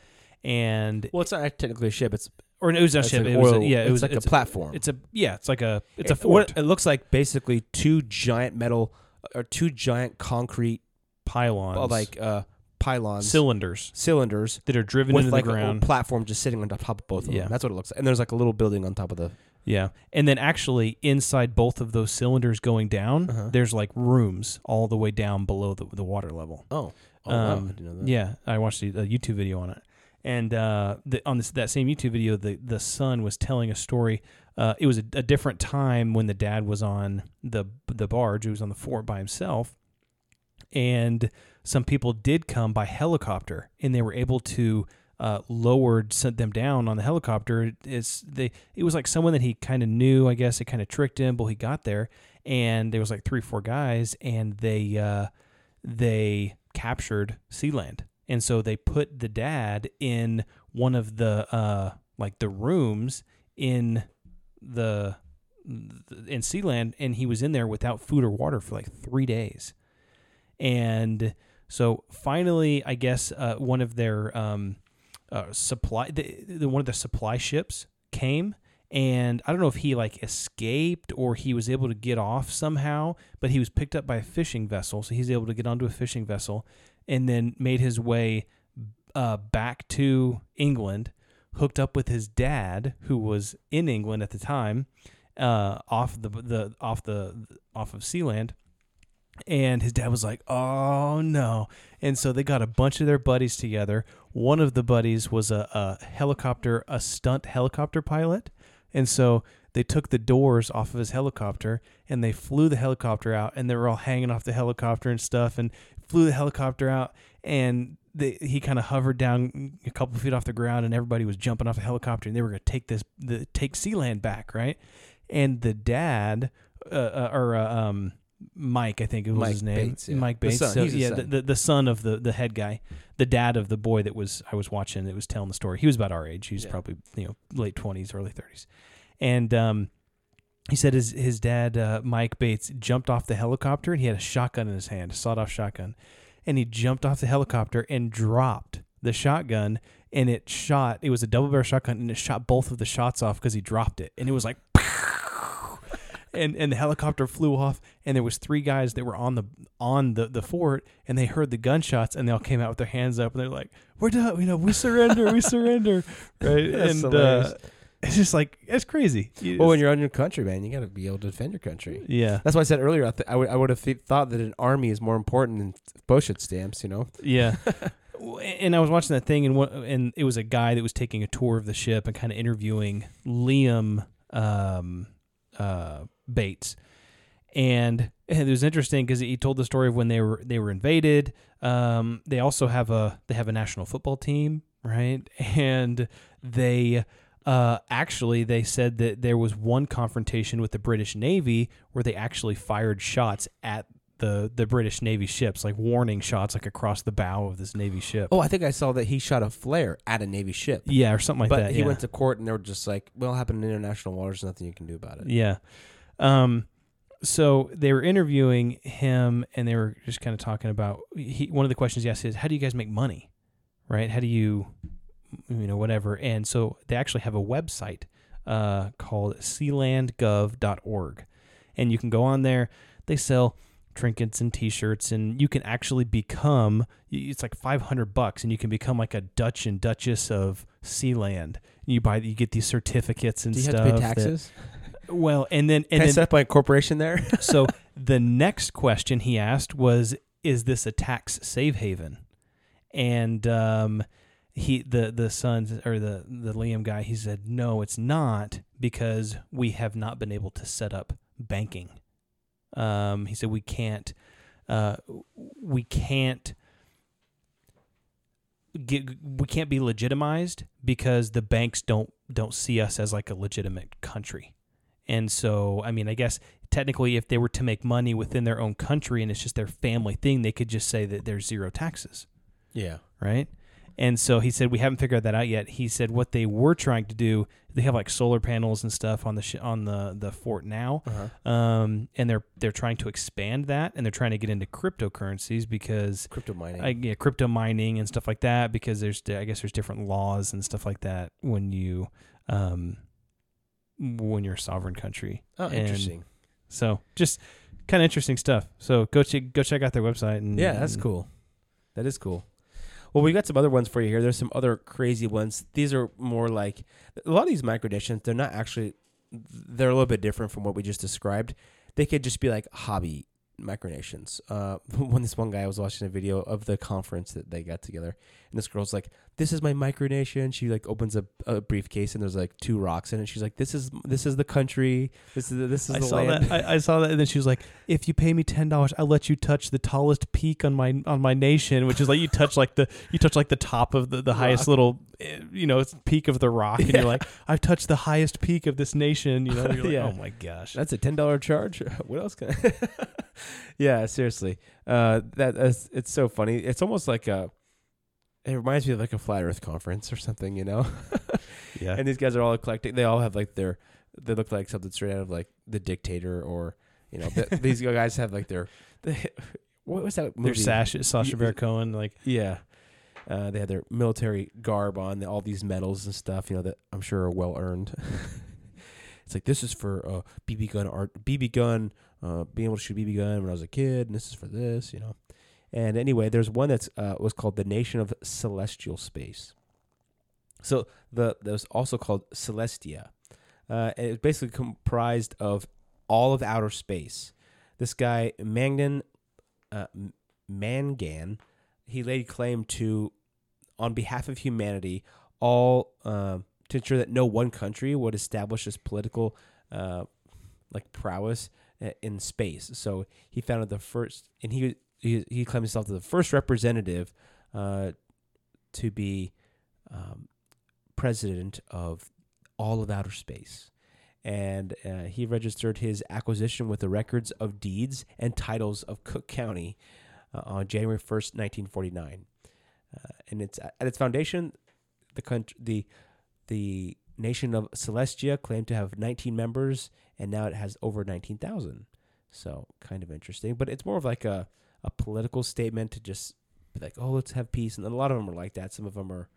and Well, it's not technically a ship. It's or it was a ship. it was a, yeah, it it's was like it's a platform. It's a yeah, it's like a it's a It- fort what- It looks like basically two giant metal or two giant concrete pylons, like uh, pylons, cylinders cylinders that are driven with into like the a ground. platform just sitting on top of both of Yeah. them. That's what it looks like. And there's like a little building on top of the. Yeah. And then actually inside both of those cylinders going down, Uh-huh. there's like rooms all the way down below the, the water level. Oh, oh wow, Um, I didn't know that. Yeah, I watched a, a YouTube video on it, and uh, the, on this that same YouTube video, the the son was telling a story. Uh, it was a, a different time when the dad was on the the barge. He was on the fort by himself, and some people did come by helicopter, and they were able to. Uh, lowered sent them down on the helicopter. It's they. It was like someone that he kind of knew. I guess it kind of tricked him, but he got there, and there was like three, four guys, and they uh, they captured Sealand. And so they put the dad in one of the uh like the rooms in the in Sealand and he was in there without food or water for like 3 days. And so finally I guess uh, one of their um uh, supply the, the one of the supply ships came and I don't know if he like escaped or he was able to get off somehow, but he was picked up by a fishing vessel, so he's able to get onto a fishing vessel and then made his way uh, back to England, hooked up with his dad who was in England at the time, uh, off the the off the off of Sealand. And his dad was like, "Oh no!" And so they got a bunch of their buddies together. One of the buddies was a, a helicopter, a stunt helicopter pilot, and so they took the doors off of his helicopter and they flew the helicopter out, and they were all hanging off the helicopter and stuff, and flew the helicopter out, and they, he kind of hovered down a couple feet off the ground, and everybody was jumping off the helicopter, and they were going to take this, the take Sealand back, right? And the dad, uh, uh, or uh, um, Mike, I think it was Mike his name, Bates, yeah. Mike Bates. son, So, yeah, the, son. the the son of the the head guy, the dad of the boy that was I was watching that was telling the story. He was about our age. He was Yeah. probably you know late twenties, early thirties, and um, he said his his dad uh, Mike Bates jumped off the helicopter and he had a shotgun in his hand, a sawed off shotgun, and he jumped off the helicopter and dropped the shotgun and it shot. It was a double barrel shotgun and it shot both of the shots off because he dropped it and it was like. And, and the helicopter flew off, and there was three guys that were on the on the, the fort, and they heard the gunshots, and they all came out with their hands up, and they're like, "We're done, you know, we surrender, we surrender," right? That's and uh, it's just like it's crazy. Well, when you're on your country, man, you got to be able to defend your country. yeah, That's why I said earlier. I, th- I would I would have th- thought that an army is more important than postage stamps. You know. Yeah. And I was watching that thing, and what, and it was a guy that was taking a tour of the ship and kind of interviewing Liam um, uh, Bates, and it was interesting because he told the story of when they were they were invaded. Um, they also have a they have a national football team right? And they uh, actually they said that there was one confrontation with the British Navy where they actually fired shots at the the British Navy ships, like warning shots, like across the bow of this Navy ship. Oh, I think I saw that he shot a flare at a Navy ship. Yeah, or something like but that. he yeah. went to court and they were just like, "Well, it happened in international waters. Nothing you can do about it." Yeah. Um, so they were interviewing him, and they were just kind of talking about. He, one of the questions he asked is, "How do you guys make money? Right? How do you, you know, whatever?" And so they actually have a website uh, called sealandgov.org, and you can go on there. They sell trinkets and T-shirts, and you can actually become. It's like five hundred bucks, and you can become like a Dutch and Duchess of Sealand. You buy, you get these certificates and stuff Do you stuff. have to pay that- taxes? well, and then and Can I then set up my corporation there? so the next question he asked was, "Is this a tax save haven?" And um, he the the son or the the Liam guy he said, "No, it's not because we have not been able to set up banking." Um, he said we can't uh, we can't get we can't be legitimized because the banks don't don't see us as like a legitimate country. And so, I mean, I guess technically, if they were to make money within their own country and it's just their family thing, they could just say that there's zero taxes, yeah. right? And so he said we haven't figured that out yet. He said what they were trying to do, they have like solar panels and stuff on the sh- on the the fort now, Uh-huh. um, and they're they're trying to expand that, and they're trying to get into cryptocurrencies because Crypto mining. I, yeah, crypto mining and stuff like that because there's I guess there's different laws and stuff like that when you um when you're a sovereign country. oh, And interesting. So just kind of interesting stuff. So go check go check out their website and Yeah, that's cool. That is cool. Well, we got some other ones for you here. There's some other crazy ones. These are more like a lot of these micronations. They're not actually. They're a little bit different from what we just described. They could just be like hobby micronations. Uh, when this one guy was watching a video of the conference that they got together, and this girl's like, "This is my micronation." She like opens a, a briefcase and there's like two rocks in it. She's like, "This is this is the country. This is this is I the saw land." that. I, I saw that, and then she was like, "If you pay me ten dollars, I'll let you touch the tallest peak on my on my nation, which is like you touch like the you touch like the top of the, the highest little, eh, you know, peak of the rock, and you're like, I've touched the highest peak of this nation, you know. You're like, Yeah. oh my gosh, That's a ten dollar charge. What else can? I yeah, seriously. Uh, that that's, it's so funny. It's almost like a. It reminds me of like a flat Earth conference or something, you know. yeah. and these guys are all eclectic. They all have like their. They look like something straight out of like the Dictator, or you know, th- these guys have like their. They, what was that movie? There's Sasha, Sacha Baron Cohen, like Yeah. Uh, they had their military garb on, all these medals and stuff, you know, that I'm sure are well earned. it's like this is for uh, BB gun art, BB gun, uh, being able to shoot BB gun when I was a kid, and this is for this, you know. And anyway, there's one that's uh, was called the Nation of Celestial Space. So the that was also called Celestia. Uh, and it's basically comprised of all of outer space. This guy Mangan, uh, Mangan, he laid claim to, on behalf of humanity, all um to ensure that no one country would establish its political, uh, like prowess uh, in space. So he founded the first, and he he, he claimed himself to the first representative uh, to be um, president of all of outer space. And uh, he registered his acquisition with the records of deeds and titles of Cook County uh, on January 1st, 1949. Uh, and it's at its foundation, the country, the the nation of Celestia claimed to have 19 members, and now it has over 19,000. So kind of interesting, but it's more of like a a political statement to just be like, oh, let's have peace. And a lot of them are like that. Some of them are,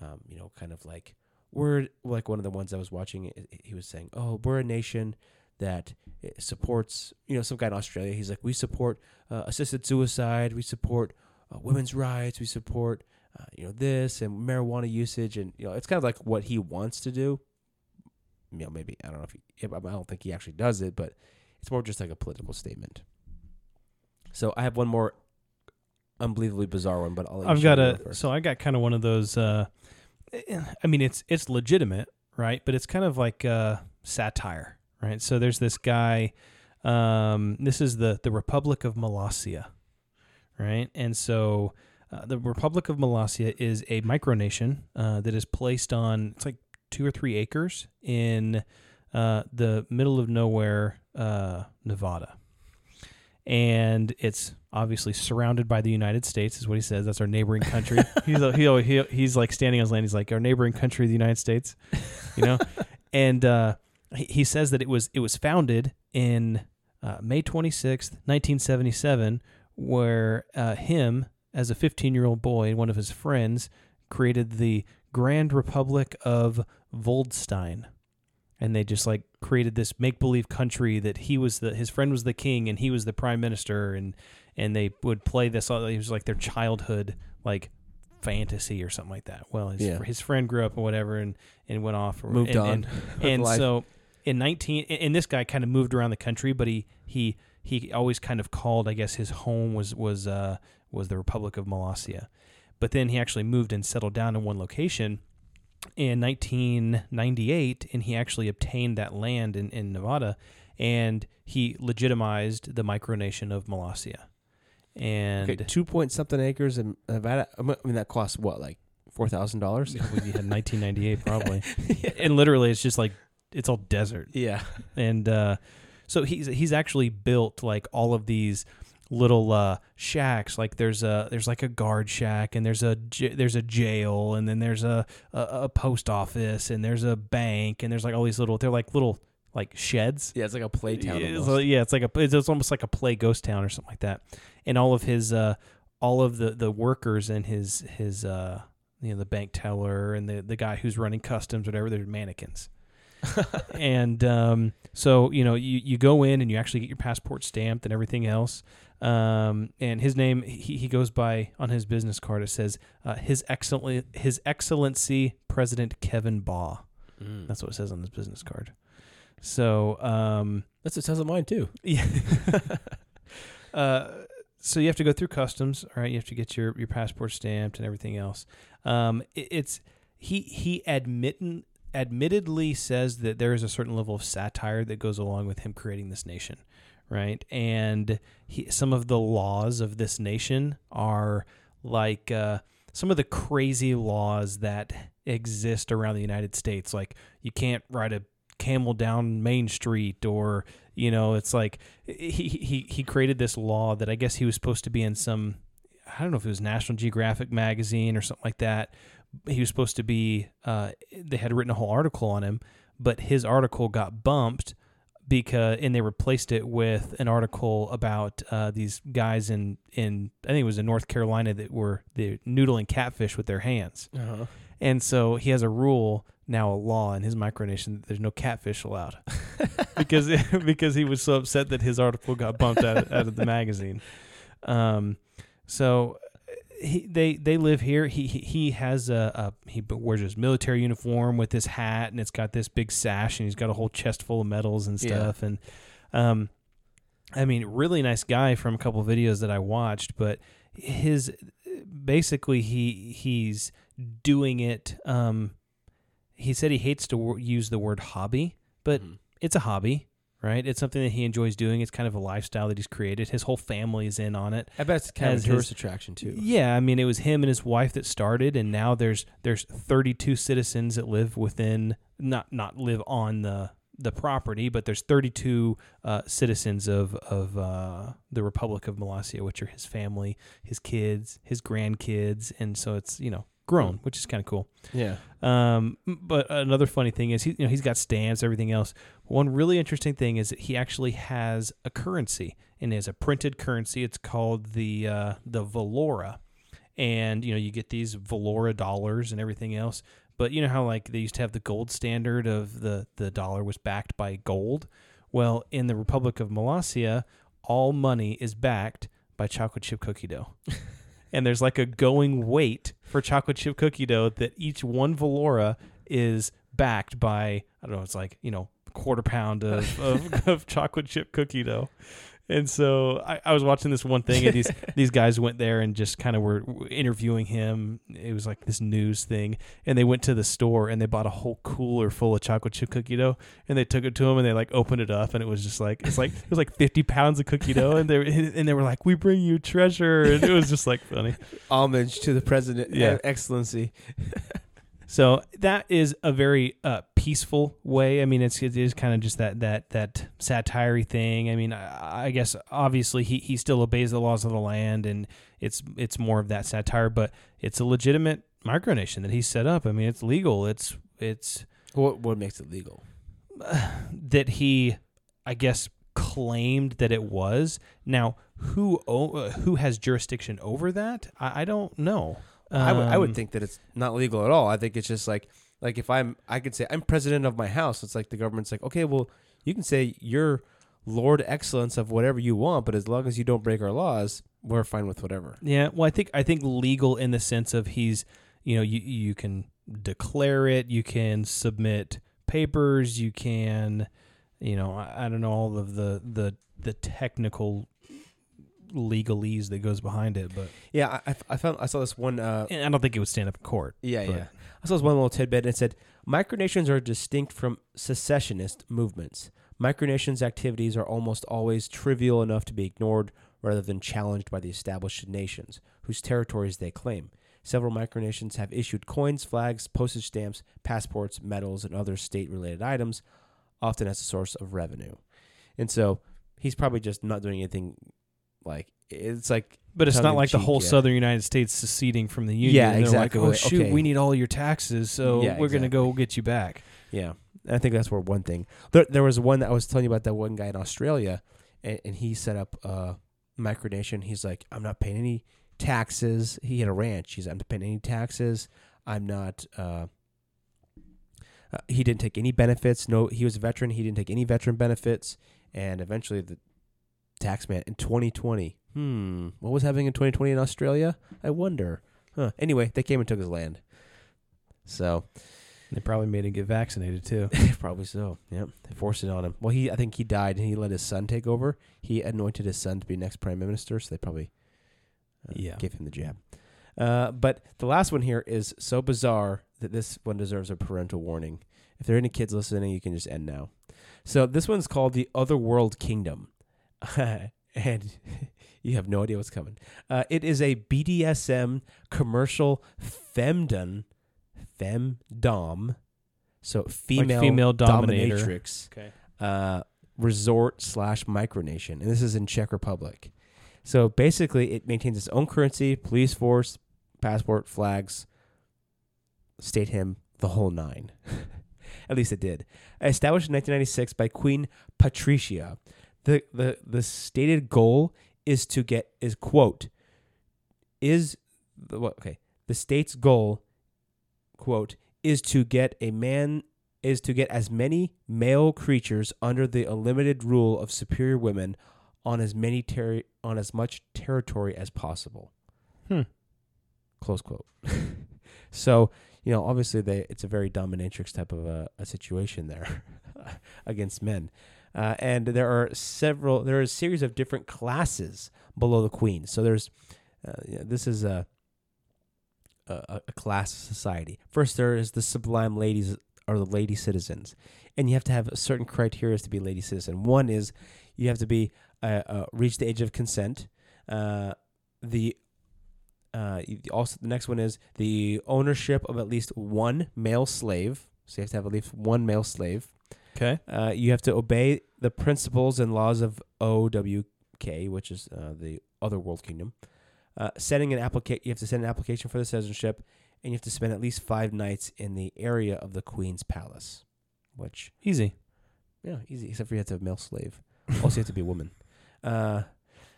um, you know, kind of like we're like one of the ones I was watching. He was saying, oh, we're a nation that eh, supports, you know, some guy in Australia. He's like, we support uh, assisted suicide. We support uh, women's rights. We support, uh, you know, this and marijuana usage. And, you know, it's kind of like what he wants to do. You know, maybe, I don't know if he, I don't think he actually does it, but it's more just like a political statement. So I have one more unbelievably bizarre one, but I'll I've got a first. so I got kind of one of those. Uh, I mean, it's it's legitimate, right? But it's kind of like uh, satire, right? So there's this guy. Um, this is the the Republic of Molossia, right? And so uh, the Republic of Molossia is a micronation uh, that is placed on it's like two or three acres in uh, the middle of nowhere, uh, Nevada, and it's obviously surrounded by the United States, is what he says. That's our neighboring country. he's he, he he's like standing on his land. He's like our neighboring country, the United States, you know, and uh, he, he says that it was it was founded in uh, May twenty sixth, nineteen seventy seven, where uh, him as a fifteen year old boy and one of his friends created the Grand Republic of Vuldstein and they just like created this make believe country that he was the his friend was the king and he was the prime minister and and they would play this it was like their childhood like fantasy or something like that. Well, his, Yeah. his friend grew up or whatever and and went off or, Moved and, on and, and so in 19 and this guy kind of moved around the country but he he he always kind of called I guess his home was was uh was the Republic of Molossia. But then he actually moved and settled down in one location in 1998 and he actually obtained that land in, in Nevada and he legitimized the micronation of Molossia. And Okay, two point something acres in Nevada. I mean, that costs what, like four thousand dollars? Yeah, we had 1998 probably. And literally it's just like it's all desert. Yeah. and uh, so he's he's actually built like all of these little uh, shacks. Like there's a there's like a guard shack, and there's a j- there's a jail, and then there's a, a a post office, and there's a bank, and there's like all these little they're like little like sheds. Yeah, it's like a play town. Yeah, it's, like- yeah, it's like a it's, it's almost like a play ghost town or something like that. And all of his uh all of the the workers and his his uh you know the bank teller and the the guy who's running customs whatever they're mannequins. and um so you know you you go in and you actually get your passport stamped and everything else. Um and his name he, he goes by on his business card it says uh, his excellent his excellency President Kevin Baugh. Mm. That's what it says on his business card. So um That's what it says on mine too. yeah. uh, so you have to go through customs, all right? You have to get your, your passport stamped and everything else. Um, it- it's he he admitting admittedly says that there is a certain level of satire that goes along with him creating this nation, right? And he, some of the laws of this nation are like uh, some of the crazy laws that exist around the United States. Like you can't ride a camel down Main Street, or you know, it's like he he he created this law that I guess he was supposed to be in some. I don't know if it was National Geographic magazine or something like that. He was supposed to be. Uh, they had written a whole article on him, but his article got bumped because and they replaced it with an article about uh, these guys in in I think it was in North Carolina that were they noodling catfish with their hands. Uh-huh. And so he has a rule now, a law in his micronation that there's no catfish allowed because because he was so upset that his article got bumped out, out of the magazine. Um, so he they they live here. He he, he has a, a he wears his military uniform with his hat and it's got this big sash and he's got a whole chest full of medals and Yeah. stuff and um I mean really nice guy from a couple of videos that I watched but his basically he he's doing it um he said he hates to wo- use the word hobby but Mhm. it's a hobby right it's something that he enjoys doing it's kind of a lifestyle that he's created his whole family is in on it I bet it's kind of a tourist his- attraction too. yeah, I mean it was him and his wife that started, and now there's there's 32 citizens that live within not not live on the the property, but there's 32 uh, citizens of of uh, the Republic of Molossia, which are his family, his kids, his grandkids, and so it's you know grown, which is kind of cool. Yeah. Um, but another funny thing is he, you know, he's got stamps, everything else. One really interesting thing is that he actually has a currency, and has a printed currency. It's called the uh, the Valora, and you know you get these Valora dollars and everything else. But you know how like they used to have the gold standard of the the dollar was backed by gold. Well, in the Republic of Molossia, all money is backed by chocolate chip cookie dough. and there's like a going weight for chocolate chip cookie dough that each one Valora is backed by I don't know, it's like, you know, quarter pound of, of, of chocolate chip cookie dough. And so I, I was watching this one thing, and these these guys went there and just kind of were interviewing him. It was like this news thing, and they went to the store and they bought a whole cooler full of chocolate chip cookie dough, and they took it to him and they like opened it up, and it was just like it's like it was like fifty pounds of cookie dough, and they were, and they were like, "We bring you treasure," and it was just like funny. Homage to the president, yeah, excellency. So that is a very uh, peaceful way. I mean, it's it is kind of just that that that satire thing. I mean, I, I guess obviously he, he still obeys the laws of the land, and it's it's more of that satire, but it's a legitimate micronation that he set up. I mean, it's legal. It's it's What what makes it legal? that he, I guess, claimed that it was. Now, who uh, who has jurisdiction over that? I, I don't know. I would would Um, think that it's not legal at all. I think it's just like like if I'm I could say I'm president of my house. It's like the government's like, okay, well, you can say you're Lord Excellence of whatever you want, but as long as you don't break our laws, we're fine with whatever. Yeah, well, I think I think legal in the sense of he's, you know, you you can declare it, you can submit papers, you can, you know, I, I don't know all of the the the technical legalese that goes behind it, but Yeah, I, I- found I saw this one. Uh, and I don't think it would stand up in court. yeah, but- yeah. I saw this one little tidbit. And it said micronations are distinct from secessionist movements. Micronations' activities are almost always trivial enough to be ignored rather than challenged by the established nations whose territories they claim. Several micronations have issued coins, flags, postage stamps, passports, medals, and other state-related items, often as a source of revenue. And so he's probably just not doing anything like it's like But it's not like the whole yeah. southern United States seceding from the union. Yeah, they're exactly. Like, oh shoot, okay. we need all your taxes, so Yeah, we're gonna go get you back. Yeah, I think that's where one thing. There, there was one that I was telling you about that one guy in Australia, and, and he set up a micronation. He's like, I'm not paying any taxes. He had a ranch. He's, I'm not paying any taxes. I'm not. Uh, uh, he didn't take any benefits. No, he was a veteran. He didn't take any veteran benefits, and eventually the tax man in 2020. Hmm, what was happening in 2020 in Australia? I wonder. Huh. Anyway, they came and took his land. So They probably made him get vaccinated too. Probably so. Yep. They forced it on him. Well, he I think he died and he let his son take over. He anointed his son to be next prime minister, so they probably uh, Yeah. gave him the jab. Uh, but the last one here is so bizarre that this one deserves a parental warning. If there are any kids listening, you can just end now. So this one's called the Otherworld Kingdom, and you have no idea what's coming. Uh, it is a BDSM commercial femdom, femdom, so female female dominator. dominatrix Okay. uh, resort slash micronation, and this is in Czech Republic. So basically, it maintains its own currency, police force, passport, flags, state hymn, the whole nine. At least it did. Established in 1996 by Queen Patricia, the the the stated goal is to get is quote is the what okay the state's goal quote is to get a man is to get as many male creatures under the unlimited rule of superior women on as many terri- on as much territory as possible. Hmm. Close quote. so you know, obviously, they it's a very dominatrix type of a, a situation there against men, uh, and there are several. There are a series of different classes below the queen. So there's uh, this is a, a a class society. First, there is the sublime ladies or the lady citizens, and you have to have certain criteria to be lady citizen. One is you have to be uh, uh, reach the age of consent. Uh, the uh, also the next one is the ownership of at least one male slave. So you have to have at least one male slave. Okay. Uh, you have to obey the principles and laws of OWK, which is uh, the other world kingdom. Uh, setting an application, you have to send an application for the citizenship, and you have to spend at least five nights in the area of the queen's palace. Which, Easy. yeah, easy. Except for you have to have a male slave. Also, you have to be a woman. Uh,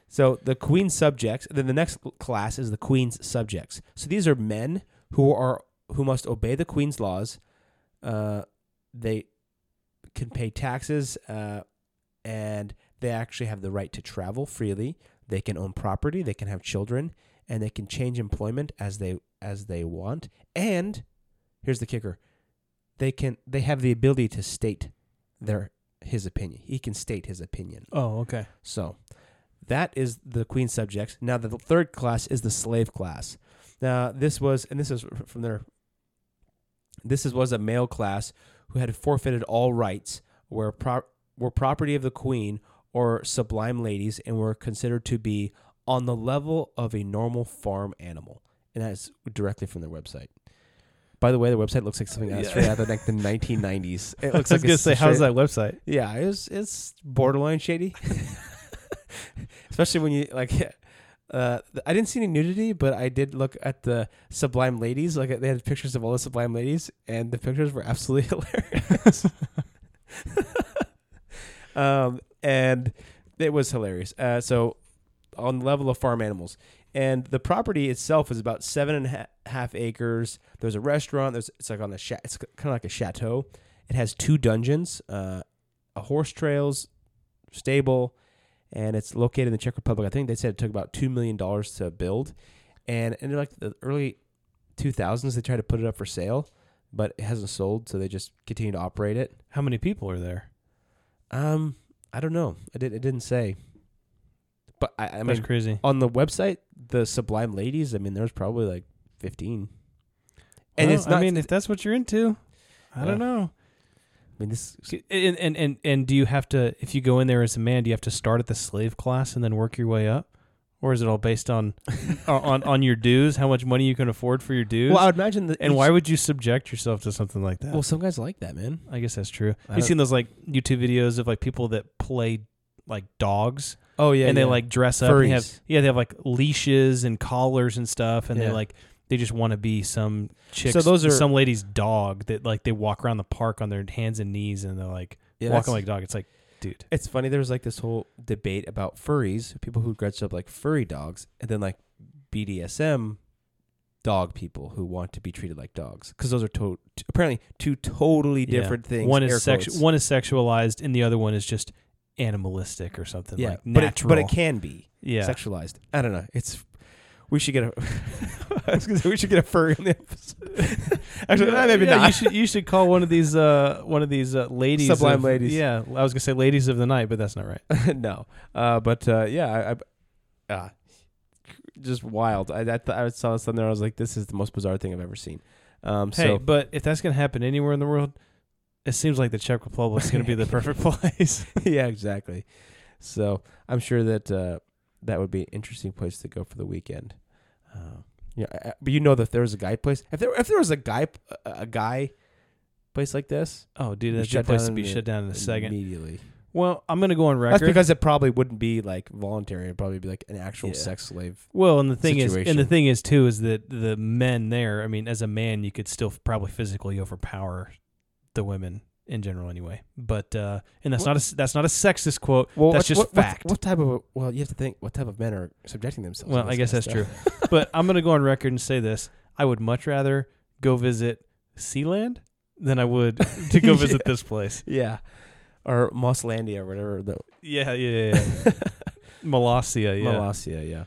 so the queen's subjects. Then the next class is the queen's subjects. So these are men who are who must obey the queen's laws. Uh, they can pay taxes, uh, and they actually have the right to travel freely. They can own property. They can have children, and they can change employment as they as they want. And here's the kicker: they can they have the ability to state their his opinion. He can state his opinion. Oh, okay. So that is the queen subjects. Now the third class is the slave class. Now this was, and this is from their. This is, was a male class who had forfeited all rights, were pro- were property of the queen or sublime ladies, and were considered to be on the level of a normal farm animal. And that's directly from their website. By the way, the website looks like something out Yeah. straight out of like the 1990s. It looks I was like gonna say, how's that website? yeah, it's it's borderline shady. Especially when you like uh I didn't see any nudity, but I did look at the Sublime Ladies. Like they had pictures of all the Sublime Ladies and the pictures were absolutely hilarious. um and it was hilarious. Uh so on the level of farm animals. And the property itself is about seven and a ha- half acres. There's a restaurant. There's it's like on cha- it's kind of like a chateau. It has two dungeons, uh, a horse trails stable, and it's located in the Czech Republic. I think they said it took about two million dollars to build, and in like the early 2000s, they tried to put it up for sale, but it hasn't sold, so they just continue to operate it. How many people are there? Um, I don't know. I did. It didn't say. But I, I That's mean, crazy. on the website, the Sublime Ladies. I mean, there's probably like 15. And Well, it's not. I mean, if that's what you're into, I don't know. I mean, this. And, and and and do you have to if you go in there as a man, do you have to start at the slave class and then work your way up, or is it all based on on on your dues, how much money you can afford for your dues? Well, I would imagine that. and why would you subject yourself to something like that? Well, some guys like that, man. I guess that's true. I You don't- seen those like YouTube videos of like people that play like dogs Oh yeah, and they like dress up and they have yeah they have like leashes and collars and stuff and Yeah. they like they just want to be some chick So those are- some lady's dog that like they walk around the park on their hands and knees and they're like Yeah, walking like a dog. It's like dude. It's funny. There was like this whole debate about furries, people who dress up like furry dogs, and then like BDSM dog people who want to be treated like dogs, because those are to- t- apparently two totally Yeah. different things. One is quotes. One is sexualized, and the other one is just animalistic or something. yeah, like but it, but it can be yeah. sexualized. I don't know. It's we should get a. I was gonna say we should get a furry on the episode. Actually, Yeah, maybe yeah, not. You should you should call one of these uh one of these uh, ladies Sublime of- ladies. Yeah, I was gonna say ladies of the night, but that's not right. no, uh, but uh, yeah, I, I uh, just wild. I I, th- I saw something there. I was like, this is the most bizarre thing I've ever seen. Um, Hey, so but if that's gonna happen anywhere in the world, it seems like the Czech Republic is gonna be the perfect place. yeah, exactly. So I'm sure that uh, that would be an interesting place to go for the weekend. Uh, yeah, I- but you know that there was a guy place. If there if there was a guy a, guy place like this, oh, dude, that's a place to down be shut down in a second. immediately. Well, I'm gonna go on record. That's because it probably wouldn't be like voluntary. It'd probably be like an actual Yeah. sex slave. Well, and the thing is, and the thing is too, is that the men there. I mean, as a man, you could still probably physically overpower the women in general, anyway. But uh, and that's not a that's not a sexist quote. Well, that's just what, fact. What, what type of well, you have to think what type of men are subjecting themselves. Well, I guess that's true. but I'm gonna go on record and say this: I would much rather go visit Sealand than I would to go visit Yeah. this place. yeah, or Mosslandia or whatever. The Yeah, yeah, yeah. yeah. Molossia, yeah. Molossia, yeah.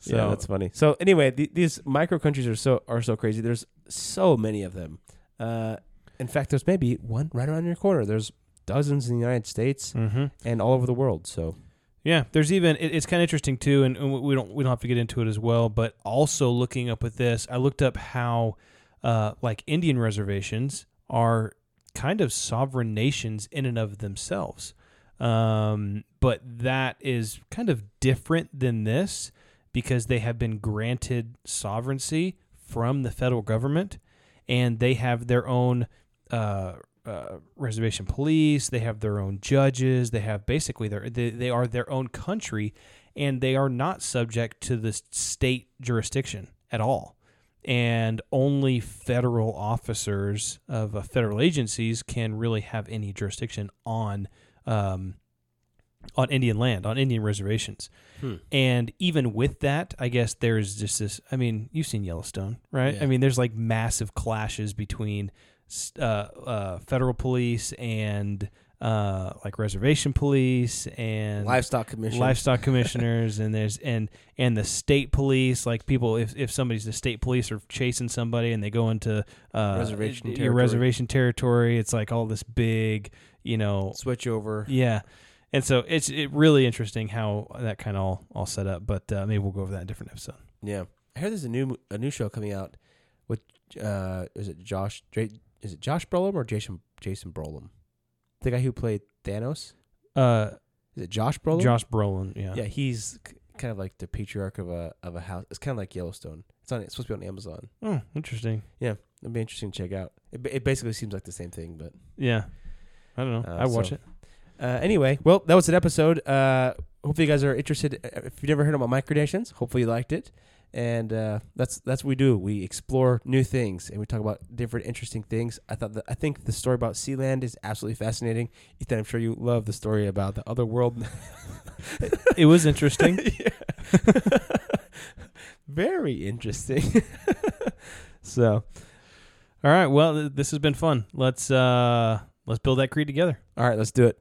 So yeah, that's funny. So anyway, th- these micro countries are so are so crazy. There's so many of them. Uh, in fact, there's maybe one right around your corner. There's dozens in the United States hmm and all over the world. So Yeah, there's even it, it's kind of interesting too, and, and we don't we don't have to get into it as well. But also looking up with this, I looked up how uh, like Indian reservations are kind of sovereign nations in and of themselves. Um, but that is kind of different than this because they have been granted sovereignty from the federal government, and they have their own uh, uh, reservation police. They have their own judges. They have basically their they, they are their own country, and they are not subject to the state jurisdiction at all. And only federal officers of uh, federal agencies can really have any jurisdiction on um, on Indian land, on Indian reservations. Hmm. And even with that, I guess there's just this. I mean, you've seen Yellowstone, right? Yeah. I mean, there's like massive clashes between uh, uh, federal police and uh, like reservation police and livestock commission. livestock commissioners and there's and and the state police like people if, if somebody's the state police are chasing somebody and they go into uh Reservation your territory. reservation territory it's like all this big you know, Switch over. yeah. And so it's it really interesting how that kind of all, all set up. But uh, maybe we'll go over that in a different episode. Yeah, I heard there's a new a new show coming out with uh is it Josh is it Josh Brolin or Jason Jason Brolin? The guy who played Thanos? Uh, Is it Josh Brolin? Josh Brolin, yeah. Yeah, he's k- kind of like the patriarch of a of a house. It's kind of like Yellowstone. It's on. It's supposed to be on Amazon. Oh, interesting. Yeah, it'd be interesting to check out. It, it basically seems like the same thing, but Yeah. I don't know. Uh, I watch so- it. Uh, anyway, well, that was an episode. Uh, hopefully, you guys are interested. Uh, If you've never heard about micronations, hopefully you liked it. And uh, that's that's what we do. We explore new things and we talk about different interesting things. I thought that I think the story about Sealand is absolutely fascinating. Ethan, I'm sure you love the story about the other world. It was interesting. Very interesting. so, all right. Well, th- this has been fun. Let's uh let's build that creed together. all right, let's do it.